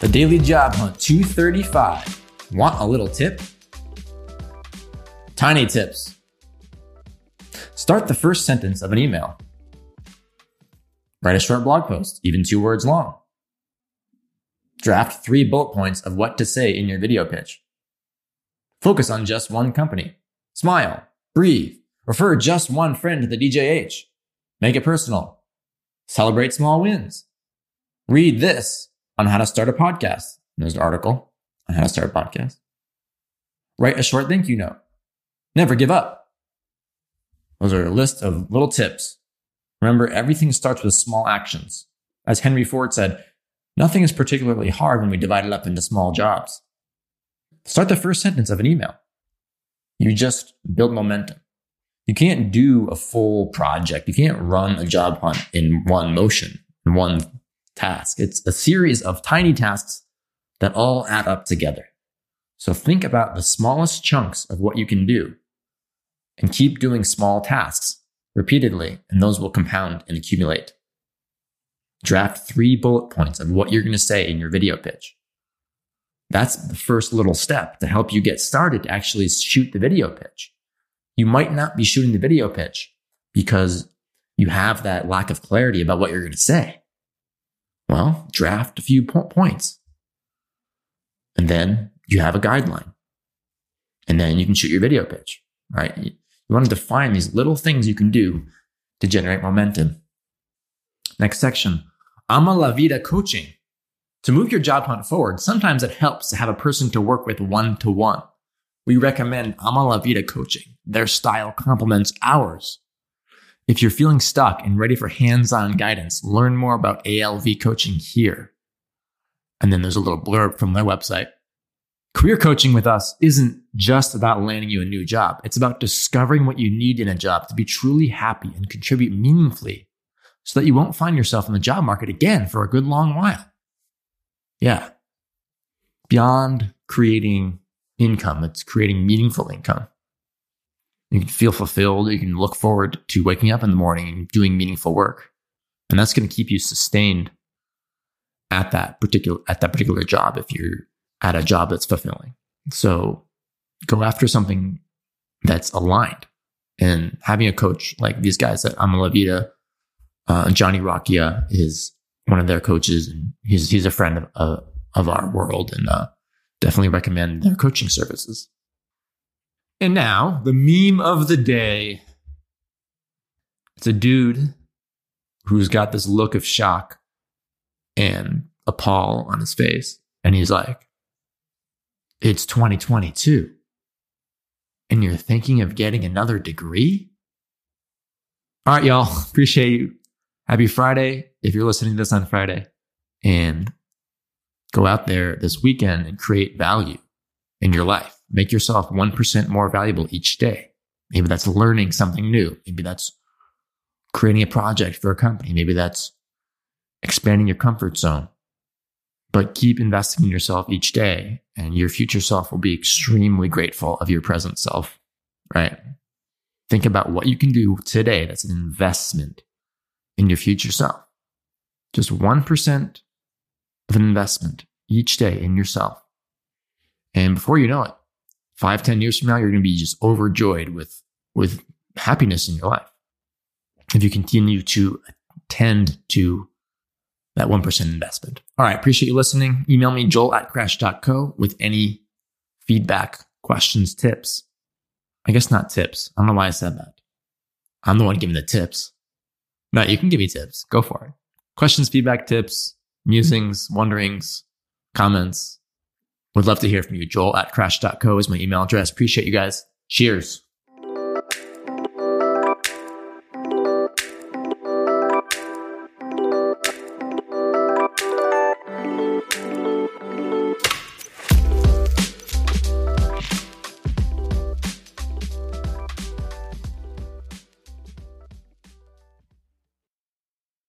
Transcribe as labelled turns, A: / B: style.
A: The Daily Job Hunt 235. Want a little tip? Tiny tips. Start the first sentence of an email. Write a short blog post, even two words long. Draft three bullet points of what to say in your video pitch. Focus on just one company. Smile, breathe, refer just one friend to the DJH. Make it personal. Celebrate small wins. Read this on how to start a podcast. There's an article on how to start a podcast. Write a short thank you note. Never give up. Those are a list of little tips. Remember, everything starts with small actions. As Henry Ford said, nothing is particularly hard when we divide it up into small jobs. Start the first sentence of an email. You just build momentum. You can't do a full project. You can't run a job hunt in one motion, in one task. It's a series of tiny tasks that all add up together. So think about the smallest chunks of what you can do and keep doing small tasks repeatedly, and those will compound and accumulate. Draft three bullet points of what you're going to say in your video pitch. That's the first little step to help you get started to actually shoot the video pitch. You might not be shooting the video pitch because you have that lack of clarity about what you're going to say. Well, draft a few po- points. And then you have a guideline. And then you can shoot your video pitch, right? You want to define these little things you can do to generate momentum. Next section, Ama La Vida coaching. To move your job hunt forward, sometimes it helps to have a person to work with one to one. We recommend Ama La Vida coaching. Their style complements ours. If you're feeling stuck and ready for hands on guidance, learn more about ALV coaching here. And then there's a little blurb from their website. Career coaching with us isn't just about landing you a new job. It's about discovering what you need in a job to be truly happy and contribute meaningfully so that you won't find yourself in the job market again for a good long while. Yeah. Beyond creating income, it's creating meaningful income. You can feel fulfilled. You can look forward to waking up in the morning and doing meaningful work. And that's going to keep you sustained at that particular, at that particular job if you're at a job that's fulfilling. So go after something that's aligned and having a coach like these guys at Vida, uh, Johnny Rocchia is one of their coaches and he's, he's a friend of, uh, of our world and, uh, definitely recommend their coaching services. And now, the meme of the day. It's a dude who's got this look of shock and appall on his face. And he's like, It's 2022. And you're thinking of getting another degree? All right, y'all. Appreciate you. Happy Friday if you're listening to this on Friday. And go out there this weekend and create value in your life. Make yourself 1% more valuable each day. Maybe that's learning something new. Maybe that's creating a project for a company. Maybe that's expanding your comfort zone. But keep investing in yourself each day, and your future self will be extremely grateful of your present self, right? Think about what you can do today that's an investment in your future self. Just 1% of an investment each day in yourself. And before you know it, five, ten years from now, you're going to be just overjoyed with, with happiness in your life. If you continue to tend to that 1% investment. All right. Appreciate you listening. Email me, joel at crash.co with any feedback, questions, tips. I guess not tips. I don't know why I said that. I'm the one giving the tips. No, you can give me tips. Go for it. Questions, feedback, tips, musings, wonderings, comments, would love to hear from you. Joel at crash.co is my email address. Appreciate you guys. Cheers.